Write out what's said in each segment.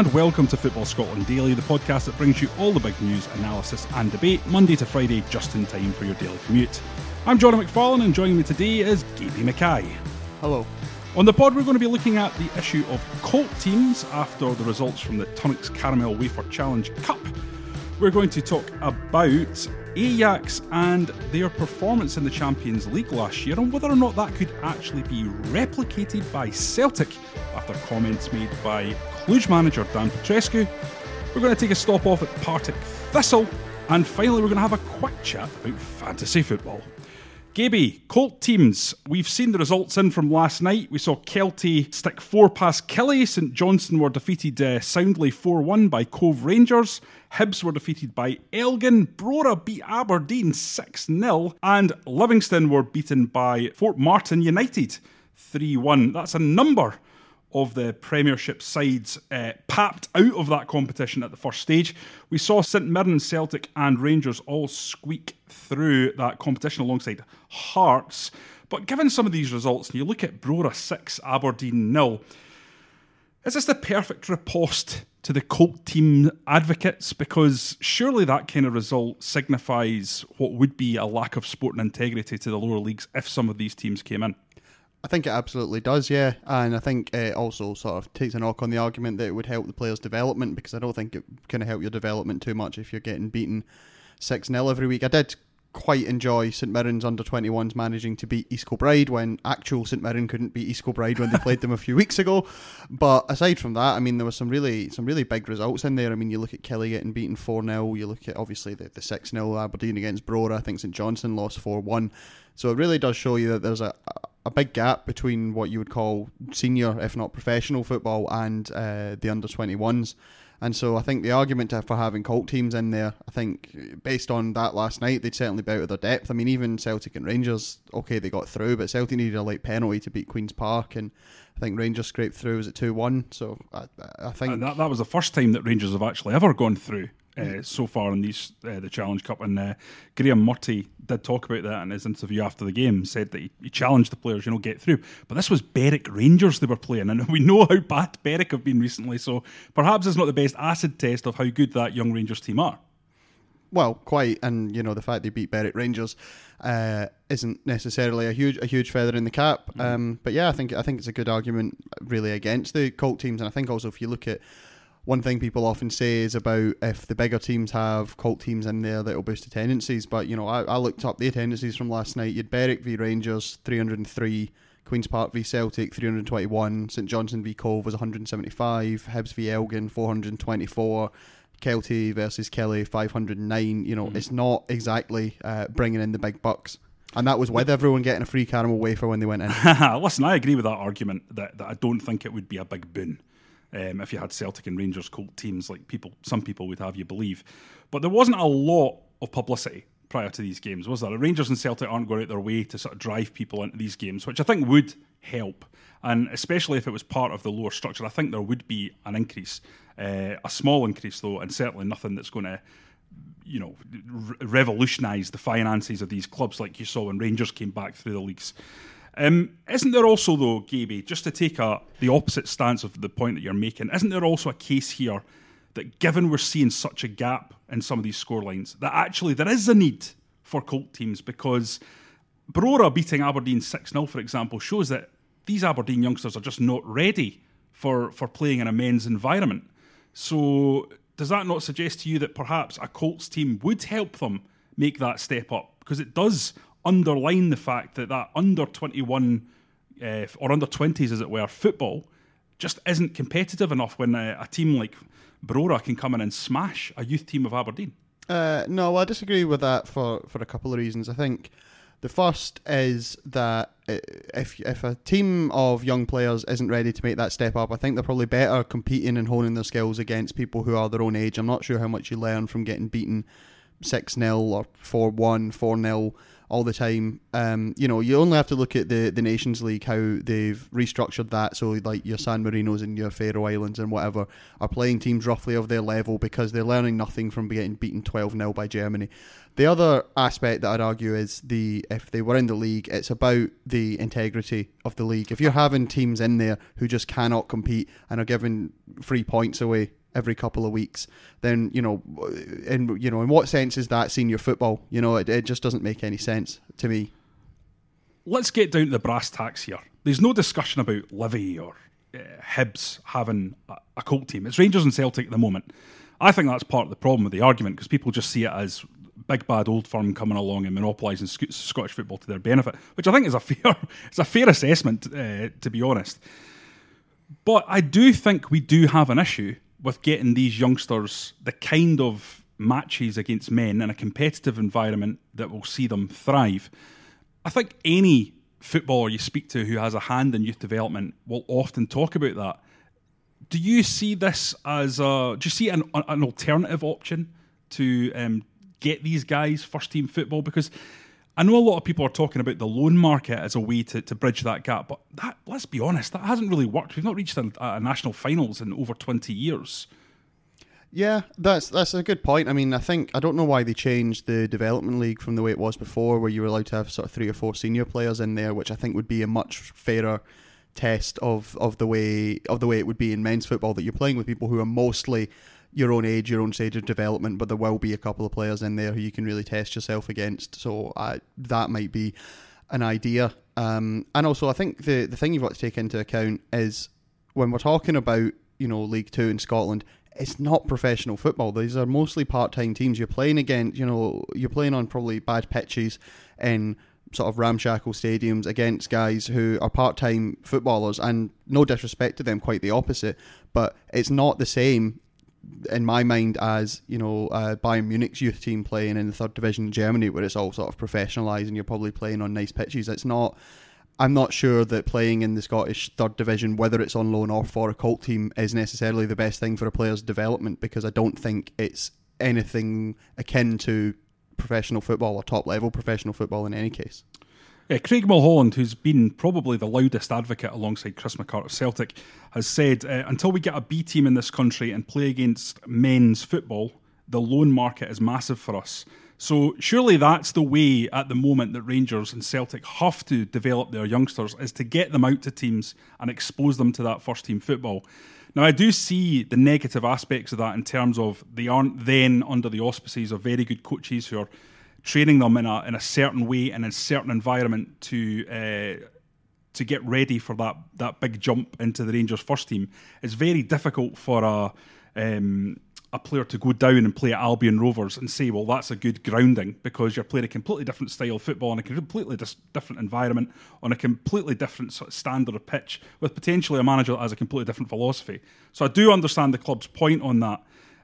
and welcome to Football Scotland Daily, the podcast that brings you all the big news, analysis, and debate Monday to Friday, just in time for your daily commute. I'm Jordan McFarlane, and joining me today is Gaby Mackay. Hello. On the pod, we're going to be looking at the issue of Colt teams after the results from the Tunnocks Caramel Wafer Challenge Cup. We're going to talk about Ajax and their performance in the Champions League last year and whether or not that could actually be replicated by Celtic after comments made by Cluj manager Dan Petrescu. We're going to take a stop off at Partick Thistle and finally we're going to have a quick chat about fantasy football. Gaby, Colt teams. We've seen the results in from last night. We saw Kelty stick four past Killie. St Johnstone were defeated uh, soundly 4 1 by Cove Rangers. Hibs were defeated by Elgin. Brora beat Aberdeen 6 0. And Livingston were beaten by Fort Martin United 3 1. That's a number of the Premiership sides uh, papped out of that competition at the first stage. We saw St Mirren, Celtic, and Rangers all squeak through that competition alongside Hearts. But given some of these results, and you look at Brora 6, Aberdeen nil, is this the perfect riposte to the Colt team advocates? Because surely that kind of result signifies what would be a lack of sporting integrity to the lower leagues if some of these teams came in. I think it absolutely does, yeah. And I think it also sort of takes a knock on the argument that it would help the players' development because I don't think it can help your development too much if you're getting beaten 6 0 every week. I did quite enjoy St Mirren's under 21s managing to beat East Kilbride when actual St Mirren couldn't beat East Kilbride when they played them a few weeks ago. But aside from that, I mean, there was some really some really big results in there. I mean, you look at Killie getting beaten 4 0, you look at obviously the, the 6 0 Aberdeen against Brora. I think St Johnstone lost 4 1. So it really does show you that there's a, a big gap between what you would call senior, if not professional football, and uh, the under 21s. And so I think the argument for having Colt teams in there, I think based on that last night, they'd certainly be out of their depth. I mean, even Celtic and Rangers, okay, they got through, but Celtic needed a late penalty to beat Queen's Park, and I think Rangers scraped through. Was it two one? So I, I think that, that was the first time that Rangers have actually ever gone through uh, so far in these uh, the Challenge Cup. And uh, Graeme Murty did talk about that in his interview after the game. Said that he, he, challenged the players, you know, get through. But this was Berwick Rangers they were playing, and we know how bad Berwick have been recently. So perhaps it's not the best acid test of how good that young Rangers team are. Well, quite, and you know the fact they beat Berwick Rangers uh, isn't necessarily a huge a huge feather in the cap. Mm. Um, but yeah, I think I think it's a good argument really against the Colt teams, and I think also if you look at one thing people often say is about if the bigger teams have Colt teams in there that'll boost attendances. But you know, I, I looked up the attendances from last night. You had Berwick v Rangers, three hundred and three. Queens Park v Celtic 321, St Johnstone v Cove was 175, Hibs v Elgin 424, Kelty versus Killie 509. You know, mm. it's not exactly uh, bringing in the big bucks. And that was with everyone getting a free caramel wafer when they went in. Listen, I agree with that argument that, that I don't think it would be a big boon um, if you had Celtic and Rangers Colt teams like people, some people would have you believe. But there wasn't a lot of publicity prior to these games, was there? The Rangers and Celtic aren't going out their way to sort of drive people into these games, which I think would help. And especially if it was part of the lower structure, I think there would be an increase, uh, a small increase though, and certainly nothing that's going to you know, re- revolutionise the finances of these clubs like you saw when Rangers came back through the leagues. Um, isn't there also, though, Gaby, just to take a, the opposite stance of the point that you're making, isn't there also a case here that given we're seeing such a gap in some of these scorelines, that actually there is a need for Colt teams because Brora beating Aberdeen 6 0, for example, shows that these Aberdeen youngsters are just not ready for, for playing in a men's environment. So, does that not suggest to you that perhaps a Colts team would help them make that step up? Because it does underline the fact that that under 21 uh, or under 20s, as it were, football just isn't competitive enough when a, a, team like Brora can come in and smash a youth team of Aberdeen. Uh, no, I disagree with that for, for a couple of reasons. I think the first is that uh, if if a team of young players isn't ready to make that step up, I think they're probably better competing and honing their skills against people who are their own age. I'm not sure how much you learn from getting beaten 6 0 or 4 1, 4 0 all the time. Um, you know, you only have to look at the, the Nations League, how they've restructured that. So, like your San Marinos and your Faroe Islands and whatever are playing teams roughly of their level because they're learning nothing from getting beaten 12 0 by Germany. The other aspect that I'd argue is the if they were in the league, it's about the integrity of the league. If you're having teams in there who just cannot compete and are giving free points away every couple of weeks, then you know, in you know, in what sense is that senior football? You know, it, it just doesn't make any sense to me. Let's get down to the brass tacks here. There's no discussion about Livy or uh, Hibs having a, a Colt team. It's Rangers and Celtic at the moment. I think that's part of the problem with the argument because people just see it as big bad old firm coming along and monopolising Sc- Scottish football to their benefit, which I think is a fair it's a fair assessment uh, to be honest. But I do think we do have an issue with getting these youngsters the kind of matches against men in a competitive environment that will see them thrive. I think any footballer you speak to who has a hand in youth development will often talk about that. Do you see this as a? Do you see an, an alternative option to um, get these guys first team football? Because I know a lot of people are talking about the loan market as a way to, to bridge that gap, but that, let's be honest, that hasn't really worked. We've not reached a, a national finals in over 20 years. Yeah, that's that's a good point. I mean, I think I don't know why they changed the development league from the way it was before, where you were allowed to have sort of three or four senior players in there, which I think would be a much fairer test of, of the way of the way it would be in men's football that you're playing with people who are mostly your own age, your own stage of development, but there will be a couple of players in there who you can really test yourself against. So uh, that might be an idea. Um, and also, I think the the thing you've got to take into account is when we're talking about you know League Two in Scotland, it's not professional football. These are mostly part time teams. You're playing against, you know, you're playing on probably bad pitches in sort of ramshackle stadiums against guys who are part time footballers, and no disrespect to them, quite the opposite. But it's not the same in my mind as you know uh, Bayern Munich's youth team playing in the third division in Germany, where it's all sort of professionalised and you're probably playing on nice pitches. It's not. I'm not sure that playing in the Scottish third division, whether it's on loan or for a Colt team, is necessarily the best thing for a player's development because I don't think it's anything akin to professional football or top level professional football in any case. Yeah, Craig Mulholland, who's been probably the loudest advocate alongside Chris McCart of Celtic, has said uh, until we get a B team in this country and play against men's football, the loan market is massive for us. So surely that's the way at the moment that Rangers and Celtic have to develop their youngsters is to get them out to teams and expose them to that first team football. Now I do see the negative aspects of that in terms of they aren't then under the auspices of very good coaches who are training them in a in a certain way and in a certain environment to uh, to get ready for that that big jump into the Rangers first team. It's very difficult for a um, a player to go down and play at Albion Rovers and say, well, that's a good grounding because you're playing a completely different style of football in a completely dis- different environment on a completely different sort of standard of pitch with potentially a manager that has a completely different philosophy. So I do understand the club's point on that.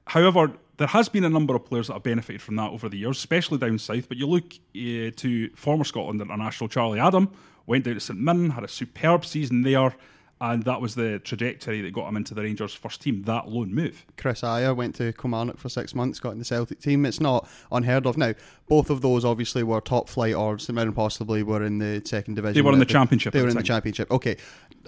However, there has been a number of players that have benefited from that over the years, especially down south. But you look uh, to former Scotland international Charlie Adam, went down to St Mirren, had a superb season there, and that was the trajectory that got him into the Rangers first team. That loan move. Chris Ajer went to Kilmarnock for six months, got in the Celtic team. It's not unheard of. Now, both of those obviously were top flight, or St Mirren possibly were in the second division. They were in the, the championship. They were in the championship. Okay,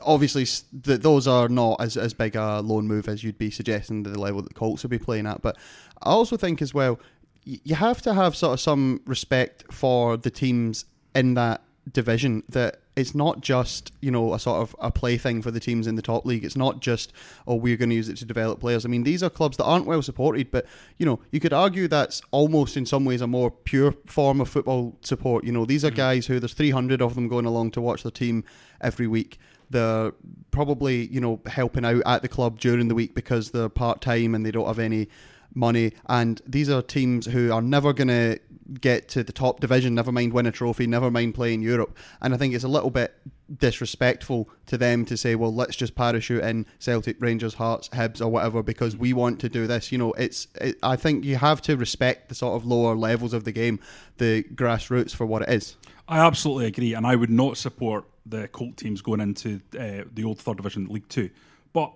obviously th- those are not as as big a loan move as you'd be suggesting the level that the Colts would be playing at. But I also think as well, you have to have sort of some respect for the teams in that division that it's not just you know a sort of a plaything for the teams in the top league. It's not just oh we're going to use it to develop players. I mean these are clubs that aren't well supported, but you know you could argue that's almost in some ways a more pure form of football support. You know these are mm-hmm. guys who there's 300 of them going along to watch their team every week. They're probably you know helping out at the club during the week because they're part time and they don't have any money. And these are teams who are never going to get to the top division, never mind win a trophy, never mind play in Europe. And I think it's a little bit disrespectful to them to say, well, let's just parachute in Celtic, Rangers, Hearts, Hibs, or whatever because we want to do this. You know, it's. It, I think you have to respect the sort of lower levels of the game, the grassroots for what it is. I absolutely agree, and I would not support the Colt teams going into uh, the old third division, League Two. But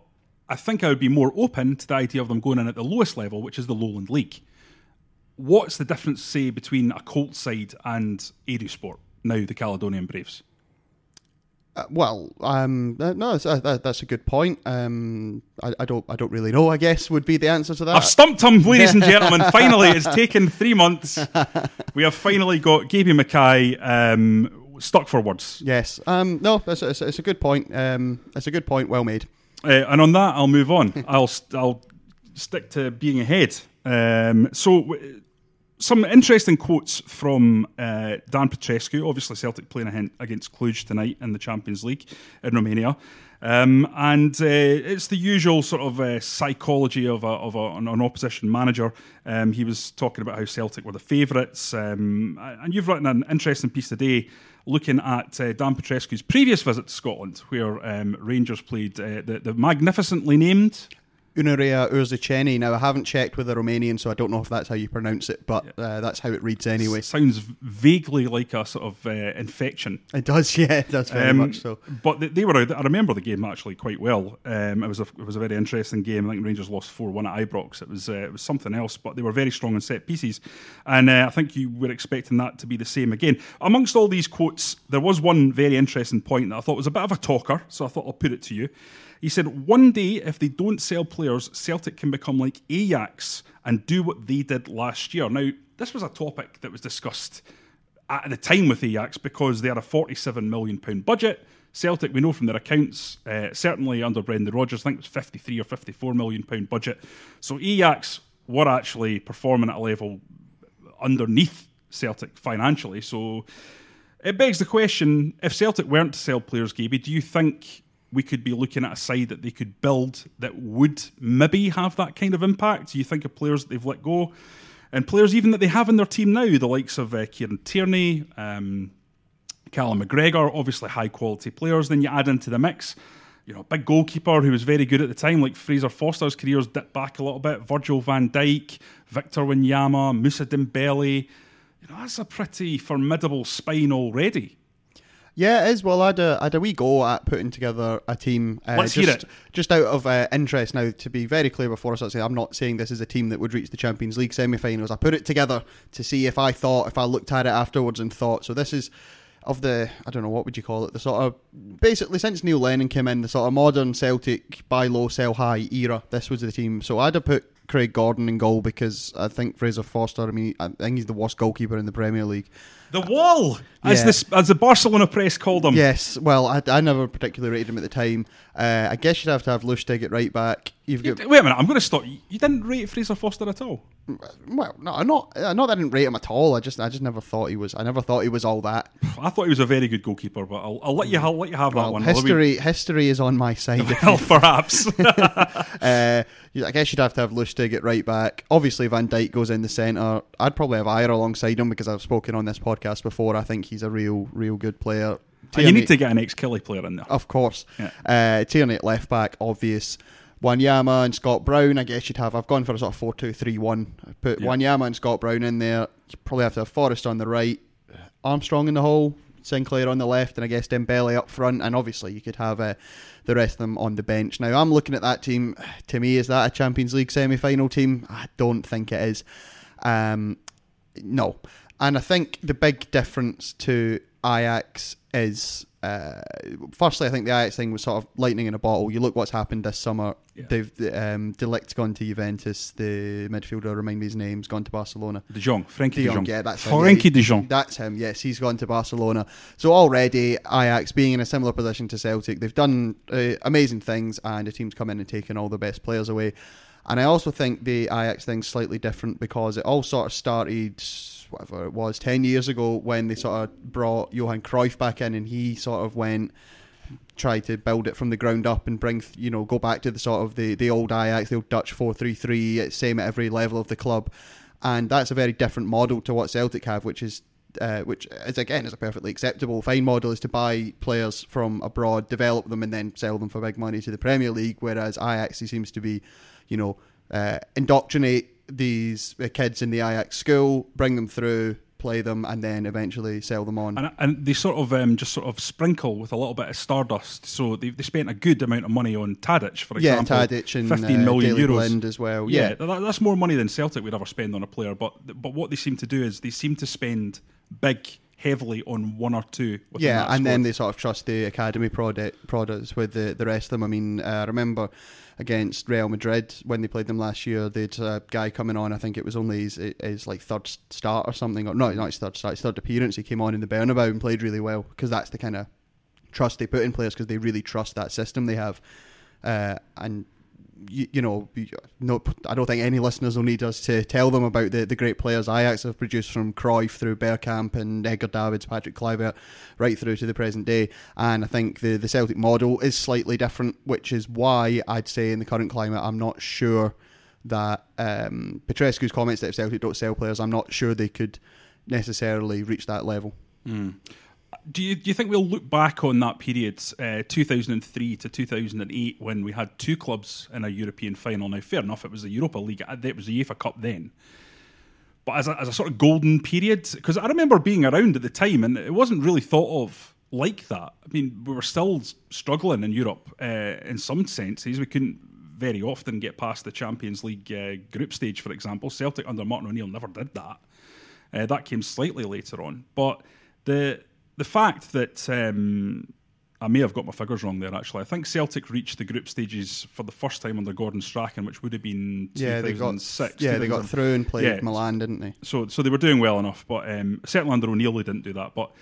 I think I would be more open to the idea of them going in at the lowest level, which is the Lowland League what's the difference, say, between a Colts side and Sport now the Caledonian Braves? Uh, well, um, uh, no, that's, uh, that's a good point. Um, I, I, don't, I don't really know. I guess would be the answer to that. I've stumped him, ladies and gentlemen. finally, it's taken three months. We have finally got Gaby Mackay um, stuck for words. Yes. Um, no, it's, it's, it's, a good point. Um, it's a good point. Well made. Uh, and on that, I'll move on. I'll, I'll stick to being ahead. Um, so some interesting quotes from uh, Dan Petrescu. Obviously, Celtic playing against Cluj tonight in the Champions League in Romania. Um, and uh, it's the usual sort of uh, psychology of, a, of a, an, opposition manager. Um, he was talking about how Celtic were the favourites. Um, and you've written an interesting piece today looking at uh, Dan Petrescu's previous visit to Scotland, where um, Rangers played uh, the, the magnificently named Unirea Urziceni. Now, I haven't checked with the Romanian, so I don't know if that's how you pronounce it, but uh, that's how it reads anyway. sounds vaguely like a sort of uh, infection. It does, yeah, it does very um, much so. But they, they, were, I remember the game actually quite well. Um, it was a it was a very interesting game. I think Rangers lost four one at Ibrox. It was uh, it was something else, but they were very strong in set pieces, and uh, I think you were expecting that to be the same again. Amongst all these quotes, there was one very interesting point that I thought was a bit of a talker, so I thought I'll put it to you. He said, one day, if they don't sell players, Celtic can become like Ajax and do what they did last year. Now, this was a topic that was discussed at the time with Ajax because they had a £47 million budget. Celtic, we know from their accounts, uh, certainly under Brendan Rodgers, I think it was 53 or 54 million pound budget. So Ajax were actually performing at a level underneath Celtic financially. So it begs the question: if Celtic weren't to sell players, Gaby, do you think we could be looking at a side that they could build that would maybe have that kind of impact? You think of players that they've let go? And players even that they have in their team now, the likes of uh, Kieran Tierney, um, Callum McGregor, obviously high quality players. Then you add into the mix, you know, big goalkeeper who was very good at the time, like Fraser Forster's career's dipped back a little bit. Virgil van Dijk, Victor Wanyama, Moussa Dembele. You know, that's a pretty formidable spine already. Yeah, it is. Well, I had a, I had a wee go at putting together a team. Uh, Let's just, hear it. Just out of uh, interest now, to be very clear before I start saying, I'm not saying this is a team that would reach the Champions League semi-finals. I put it together to see if I thought, if I looked at it afterwards and thought, so this is of the I don't know what would you call it the sort of basically since Neil Lennon came in the sort of modern Celtic buy low sell high era this was the team so I'd have put Craig Gordon in goal because I think Fraser Forster I mean I think he's the worst goalkeeper in the Premier League the wall, as this as the Barcelona press called him. Yes, well, I, I never particularly rated him at the time. Uh, I guess you'd have to have Lustig at right back. You've got, Wait a minute, I'm going to stop. You didn't rate Fraser Forster at all. Well, no, not uh, not that I didn't rate him at all. I just I just never thought he was. I never thought he was all that. I thought he was a very good goalkeeper, but I'll, I'll let you I'll let you have well, that one. History history is on my side. well, perhaps. uh, I guess you'd have to have Lustig at right back. Obviously, Van Dijk goes in the centre. I'd probably have Ajer alongside him because I've spoken on this podcast before. I think he's a real real good player. Tierney, you need to get an ex Killie player in there. Of course. Yeah. Uh, Tierney at left back, obvious. Wanyama and Scott Brown, I guess you'd have. I've gone for a sort of 4 2 3 1. Put yeah. Wanyama and Scott Brown in there. You probably have to have Forrest on the right, Armstrong in the hole, Sinclair on the left, and I guess Dembele up front. And obviously, you could have uh, the rest of them on the bench. Now, I'm looking at that team. To me, is that a Champions League semi final team? I don't think it is. Um, no. And I think the big difference to Ajax is uh, firstly, I think the Ajax thing was sort of lightning in a bottle. You look what's happened this summer. Yeah. They've um, de Ligt's gone to Juventus. The midfielder, remind me his name's gone to Barcelona. De Jong, Frenkie De Jong. Yeah, that's him. Frenkie De Jong. That's him. Yes, he's gone to Barcelona. So already Ajax being in a similar position to Celtic, they've done uh, amazing things, and the team's come in and taken all the best players away. And I also think the Ajax thing's slightly different because it all sort of started whatever it was, 10 years ago when they sort of brought Johan Cruyff back in and he sort of went tried to build it from the ground up and bring you know go back to the sort of the the old Ajax the old Dutch 433 same at every level of the club. And that's a very different model to what Celtic have which is uh, which is again is a perfectly acceptable fine model is to buy players from abroad develop them and then sell them for big money to the Premier League whereas Ajax seems to be you know uh, indoctrinate these uh, kids in the Ajax school, bring them through, play them, and then eventually sell them on. And, and they sort of um, just sort of sprinkle with a little bit of stardust. So they, they spent a good amount of money on Tadic, for example. yeah. Tadic and fifteen uh, million Daily euros as well. Yeah, Yeah, that, that's more money than Celtic would ever spend on a player. But but what they seem to do is they seem to spend big, heavily on one or two. yeah, and then they sort of trust the academy product products with the the rest of them. I mean, uh, I remember against Real Madrid when they played them last year. They'd a guy coming on. I think it was only his, his like third start or something, or no, not his third start, his third appearance. He came on in the Bernabeu and played really well because that's the kind of trust they put in players because they really trust that system they have. Uh, and you, you know, no, I don't think any listeners will need us to tell them about the, the great players Ajax have produced from Cruyff through Bergkamp and Edgar Davids, Patrick Kluivert, right through to the present day. And I think the, the Celtic model is slightly different, which is why I'd say in the current climate, I'm not sure that um, Petrescu's comments that if Celtic don't sell players, I'm not sure they could necessarily reach that level. Do you, do you think we'll look back on that period, uh, 2003 to 2008, when we had two clubs in a European final? Now, fair enough, it was the Europa League, uh, it was the UEFA Cup then. But as a, as a sort of golden period, because I remember being around at the time and it wasn't really thought of like that. I mean, we were still struggling in Europe uh, in some senses. We couldn't very often get past the Champions League uh, group stage, for example. Celtic under Martin O'Neill never did that. Uh, that came slightly later on. But the the fact that um, I may have got my figures wrong there. Actually, I think Celtic reached the group stages for the first time under Gordon Strachan, which would have been Yeah, they got yeah they got through and played Yeah. Milan, didn't they? so so they were doing well enough, but um, certainly under O'Neill they didn't do that. But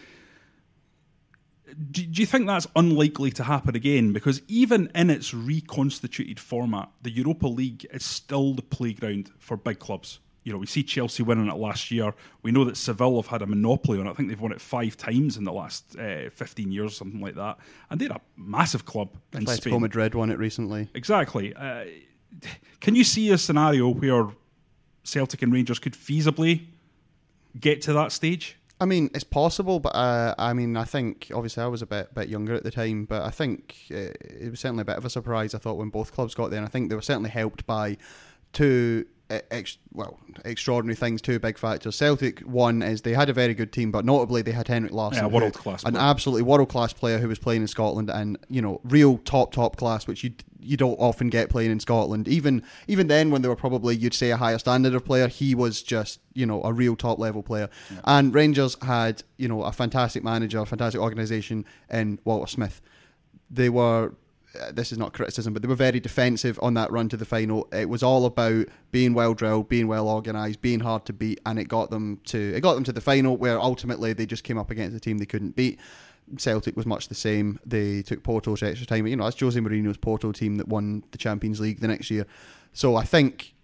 do, do you think that's unlikely to happen again? Because even in its reconstituted format, the Europa League is still the playground for big clubs. You know, we see Chelsea winning it last year. We know that Seville have had a monopoly on it. I think they've won it five times in the last uh, 15 years, something like that. And they're a massive club in Atletico Spain. Madrid won it recently. Exactly. Uh, can you see a scenario where Celtic and Rangers could feasibly get to that stage? I mean, it's possible, but uh, I mean, I think obviously I was a bit bit younger at the time, but I think uh, it was certainly a bit of a surprise. I thought when both clubs got there, and I think they were certainly helped by two ex- well extraordinary things, two big factors. Celtic one is they had a very good team, but notably they had Henrik Larsson, Yeah, world-class an player. absolutely world class player who was playing in Scotland, and you know, real top top class, which you you don't often get playing in Scotland. Even even then, when they were probably you'd say a higher standard of player, he was just you know a real top level player. And Rangers had you know a fantastic manager, a fantastic organisation in Walter Smith. They were. Uh, This is not criticism, but they were very defensive on that run to the final. It was all about being well drilled, being well organised, being hard to beat, and it got them to it got them to the final, where ultimately they just came up against a team they couldn't beat. Celtic was much the same. They took Porto to extra time. You know, that's Jose Mourinho's Porto team that won the Champions League the next year. So I think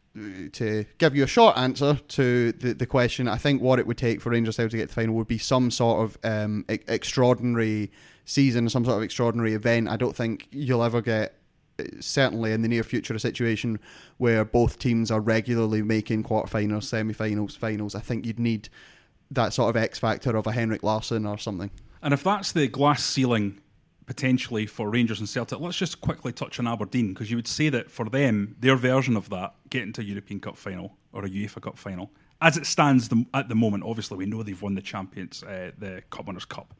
to give you a short answer to the, the question, I think what it would take for Rangers to get to the final would be some sort of um, e- extraordinary season, some sort of extraordinary event. I don't think you'll ever get uh, certainly in the near future a situation where both teams are regularly making quarterfinals, semi-finals, finals. I think you'd need that sort of X factor of a Henrik Larsson or something. And if that's the glass ceiling potentially for Rangers and Celtic, let's just quickly touch on Aberdeen because you would say that for them, their version of that, getting to a European Cup final or a UEFA Cup final, as it stands the, at the moment, obviously we know they've won the Champions, uh, the Cup Winners' Cup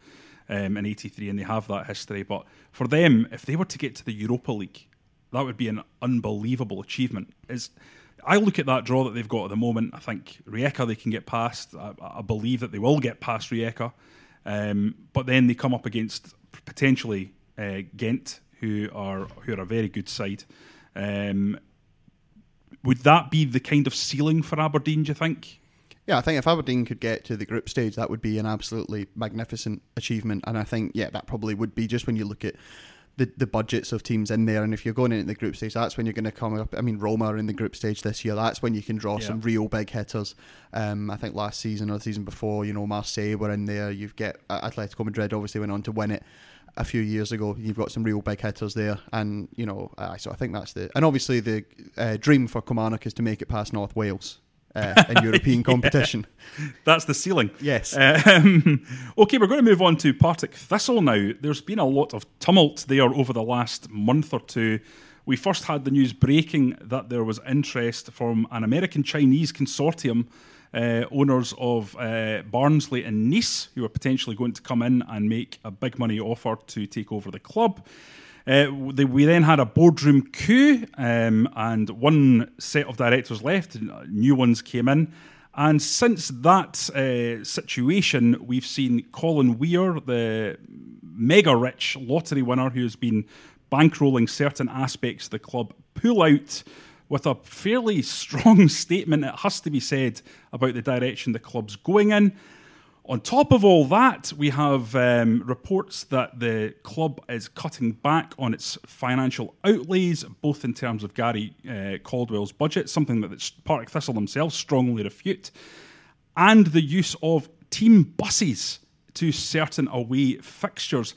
um, in '83, and they have that history. But for them, if they were to get to the Europa League, that would be an unbelievable achievement. Is I look at that draw that they've got at the moment. I think Rijeka they can get past. I, I believe that they will get past Rijeka, um, but then they come up against potentially uh, Ghent, who are who are a very good side. Um, would that be the kind of ceiling for Aberdeen? Do you think? Yeah, I think if Aberdeen could get to the group stage, that would be an absolutely magnificent achievement. And I think, yeah, that probably would be just when you look at the, the budgets of teams in there. And if you're going into the group stage, that's when you're going to come up. I mean, Roma are in the group stage this year. That's when you can draw Yeah. some real big hitters. Um, I think last season or the season before, you know, Marseille were in there. You've got Atletico Madrid obviously went on to win it a few years ago. You've got some real big hitters there, and you know, uh, so I think that's the and obviously the uh, dream for Kilmarnock is to make it past North Wales uh, in European competition. That's the ceiling. Yes. Um, okay, we're going to move on to Partick Thistle now. There's been a lot of tumult there over the last month or two. We first had the news breaking that there was interest from an American Chinese consortium owners of uh, Barnsley and Nice, who are potentially going to come in and make a big money offer to take over the club. Uh, we then had a boardroom coup, um, and one set of directors left, new ones came in. And since that uh, situation, we've seen Colin Weir, the mega rich lottery winner who has been bankrolling certain aspects of the club, pull out with a fairly strong statement, it has to be said, about the direction the club's going in. On top of all that, we have um, reports that the club is cutting back on its financial outlays, both in terms of Gary uh, Caldwell's budget, something that Partick Thistle themselves strongly refute, and the use of team buses to certain away fixtures.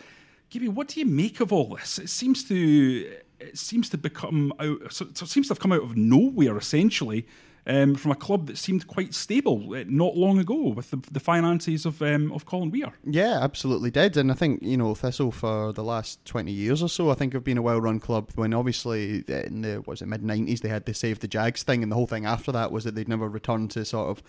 Gibby, what do you make of all this? It seems to it seems to become out. So it seems to have come out of nowhere, essentially um, from a club that seemed quite stable uh, not long ago with the, the finances of um, of Colin Weir. Yeah, absolutely did, and I think you know Thistle for the last twenty years or so, I think have been a well-run club. When obviously in the was it mid nineties they had the save the Jags thing, and the whole thing after that was that they'd never returned to sort of.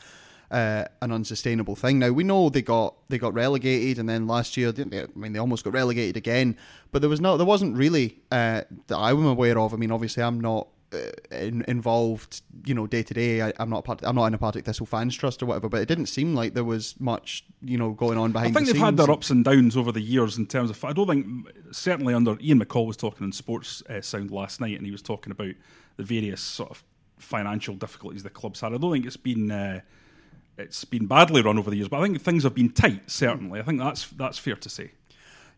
Uh, an unsustainable thing. Now we know they got they got relegated, and then last year, they, I mean, they almost got relegated again. But there was no, there wasn't really uh, that I'm aware of. I mean, obviously, I'm not uh, in, involved, you know, day to day. I'm not part, I'm not in a Partick Thistle fans trust or whatever, but it didn't seem like there was much, you know, going on behind. I think the they've had their ups and downs over the years in terms of. I don't think certainly under Ian McCall was talking in Sports uh, Sound last night, and he was talking about the various sort of financial difficulties the clubs had. I don't think it's been. Uh, it's been badly run over the years, but I think things have been tight. Certainly, I think that's that's fair to say.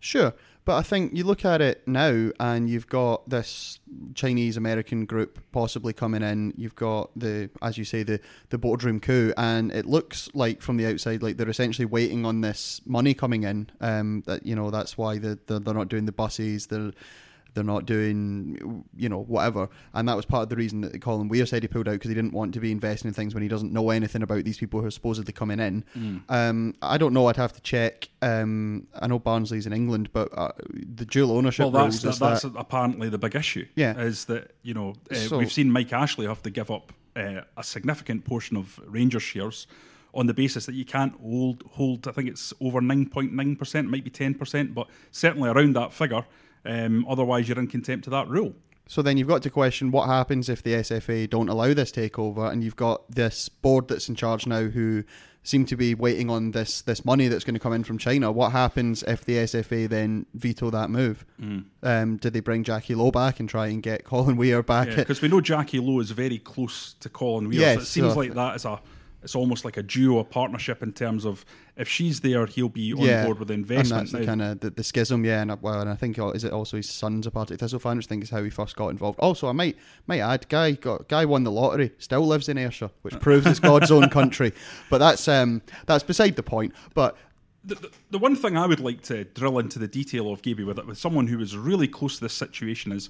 Sure, but I think you look at it now, and you've got this Chinese American group possibly coming in. You've got the, as you say, the the boardroom coup, and it looks like from the outside like they're essentially waiting on this money coming in. Um, that you know that's why they're, they're, they're not doing the buses. They're they're not doing, you know, whatever. And that was part of the reason that Colin Weir said he pulled out because he didn't want to be investing in things when he doesn't know anything about these people who are supposedly coming in. Mm. Um, I don't know. I'd have to check. Um, I know Barnsley's in England, but uh, the dual ownership. Well, that's, that, that's that, apparently the big issue. Yeah, is that you know uh, so, we've seen Mike Ashley have to give up uh, a significant portion of Rangers shares on the basis that you can't hold hold. I think it's over nine point nine percent, might be ten percent, but certainly around that figure. Um, otherwise, you're in contempt of that rule. So then you've got to question what happens if the SFA don't allow this takeover, and you've got this board that's in charge now who seem to be waiting on this this money that's going to come in from China. What happens if the SFA then veto that move? Mm. Um, did they bring Jackie Lowe back and try and get Colin Weir back? Because yeah, we know Jackie Lowe is very close to Colin Weir. Yes, so it seems so like that is a it's almost like a duo, a partnership in terms of if she's there, he'll be on yeah, board with the investment. And that's the kind of the, the, schism, yeah. And, uh, well, and I think uh, is it also his son's a Partick Thistle fan, which I think is how he first got involved. Also, I might might add, guy got guy won the lottery, still lives in Ayrshire, which uh. proves it's God's own country. But that's um that's beside the point. But the, the, the, one thing I would like to drill into the detail of Gaby with it with someone who was really close to this situation is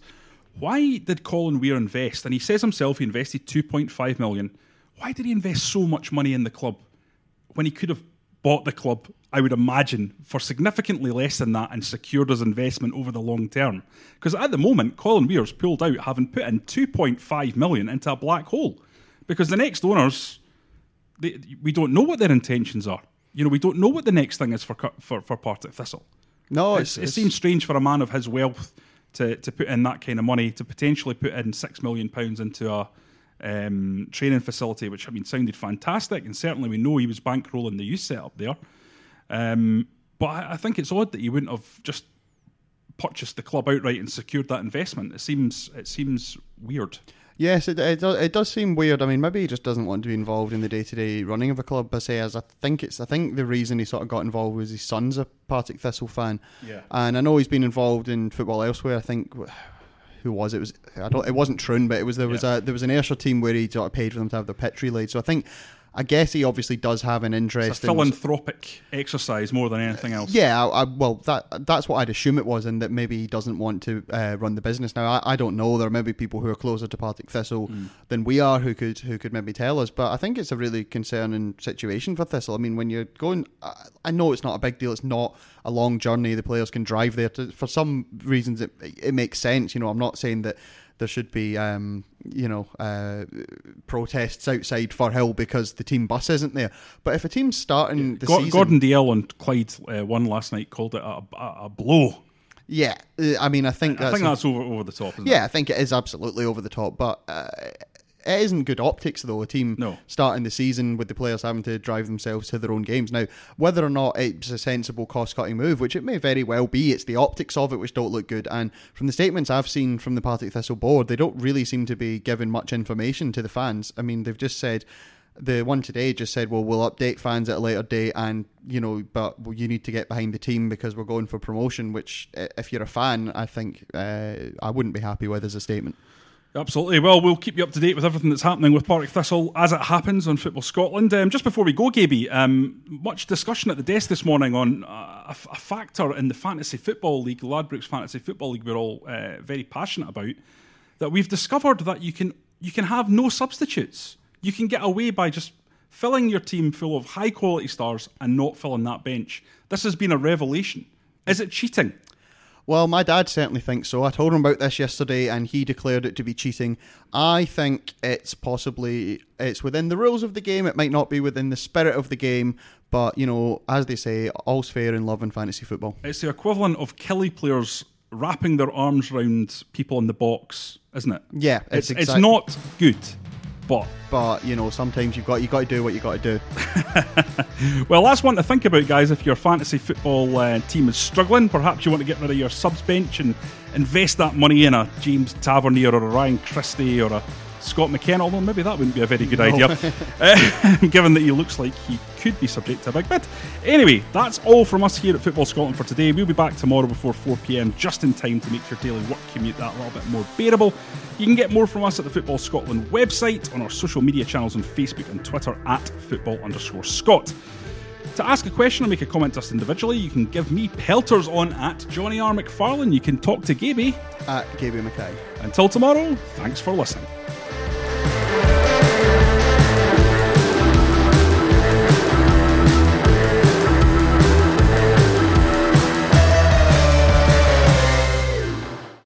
why did Colin Weir invest? And he says himself he invested two point five million why did he invest so much money in the club when he could have bought the club, I would imagine, for significantly less than that and secured his investment over the long term? Because at the moment, Colin Weir's pulled out having put in 2.5 million into a black hole. Because the next owners, they, we don't know what their intentions are. You know, we don't know what the next thing is for for, for Partick Thistle. No, it's, it's, it seems strange for a man of his wealth to, to put in that kind of money, to potentially put in six million pounds into a um, training facility, which I mean sounded fantastic, and certainly we know he was bankrolling the youth setup there. Um, but I, I, think it's odd that he wouldn't have just purchased the club outright and secured that investment. It seems it seems weird. Yes, it, it, does, it does seem weird. I mean, maybe he just doesn't want to be involved in the day to day running of a club per se. As I think it's, I think the reason he sort of got involved was his son's a Partick Thistle fan, yeah. And I know he's been involved in football elsewhere. I think who was it? was I don't. It wasn't Troon, but it was there was yeah. a there was an Ayrshire team where he sort of paid for them to have their pitch relayed. So I think I guess he obviously does have an interest. It's a philanthropic in, exercise more than anything else. Yeah, I, I, well, that that's what I'd assume it was, and that maybe he doesn't want to uh, run the business now. I, I, don't know. There may be people who are closer to Partick Thistle mm. than we are who could who could maybe tell us. But I think it's a really concerning situation for Thistle. I mean, when you're going, I, I know it's not a big deal. It's not a long journey. The players can drive there. To, for some reasons, it it makes sense. You know, I'm not saying that there should be um, you know uh, protests outside Firhill because the team bus isn't there. But if a team's starting the Go- season, Gordon Dale and Clyde uh, won last night, called it a, a, a blow. yeah, uh, I mean, I think I that's think that's over over the top. Isn't yeah, I think it is absolutely over the top, but. Uh, it isn't good optics though. A team No. starting the season with the players having to drive themselves to their own games. Now, whether or not it's a sensible cost-cutting move, which it may very well be, it's the optics of it which don't look good. And from the statements I've seen from the Partick Thistle board, they don't really seem to be giving much information to the fans. I mean, they've just said the one today just said, "Well, we'll update fans at a later date, and you know, but you need to get behind the team because we're going for promotion." Which, if you're a fan, I think uh, I wouldn't be happy with as a statement. Absolutely. Well, we'll keep you up to date with everything that's happening with Partick Thistle as it happens on Football Scotland. Um, just before we go, Gaby, um, much discussion at the desk this morning on a factor in the Fantasy Football League, Ladbrokes Fantasy Football League, we're all uh, very passionate about. That we've discovered that you can you can have no substitutes. You can get away by just filling your team full of high quality stars and not filling that bench. This has been a revelation. Is it cheating? Well, my dad certainly thinks so. I told him about this yesterday, and he declared it to be cheating. I think it's possibly it's within the rules of the game. It might not be within the spirit of the game, but you know, as they say, all's fair in love and fantasy football. It's the equivalent of Killie players wrapping their arms around people in the box, isn't it? Yeah, It's, it's it's not good, but But you know, sometimes you've got you got to do what you got to do. well, that's one to think about, guys. If your fantasy football uh, team is struggling, perhaps you want to get rid of your subs bench and invest that money in a James Tavernier or a Ryan Christie or a Scott McKenna. Although maybe that wouldn't be a very good idea, uh, given that he looks like he could be subject to a big bid. Anyway, that's all from us here at Football Scotland for today. We'll be back tomorrow before 4 pm, just in time to make your daily work commute that a little bit more bearable. You can get more from us at the Football Scotland website, on our social media channels on Facebook and Twitter at football underscore Scott. To ask a question or make a comment to us individually, you can give me pelters on at Johnny R. McFarlane. You can talk to Gaby. At Gaby Mackay. Until tomorrow, thanks for listening.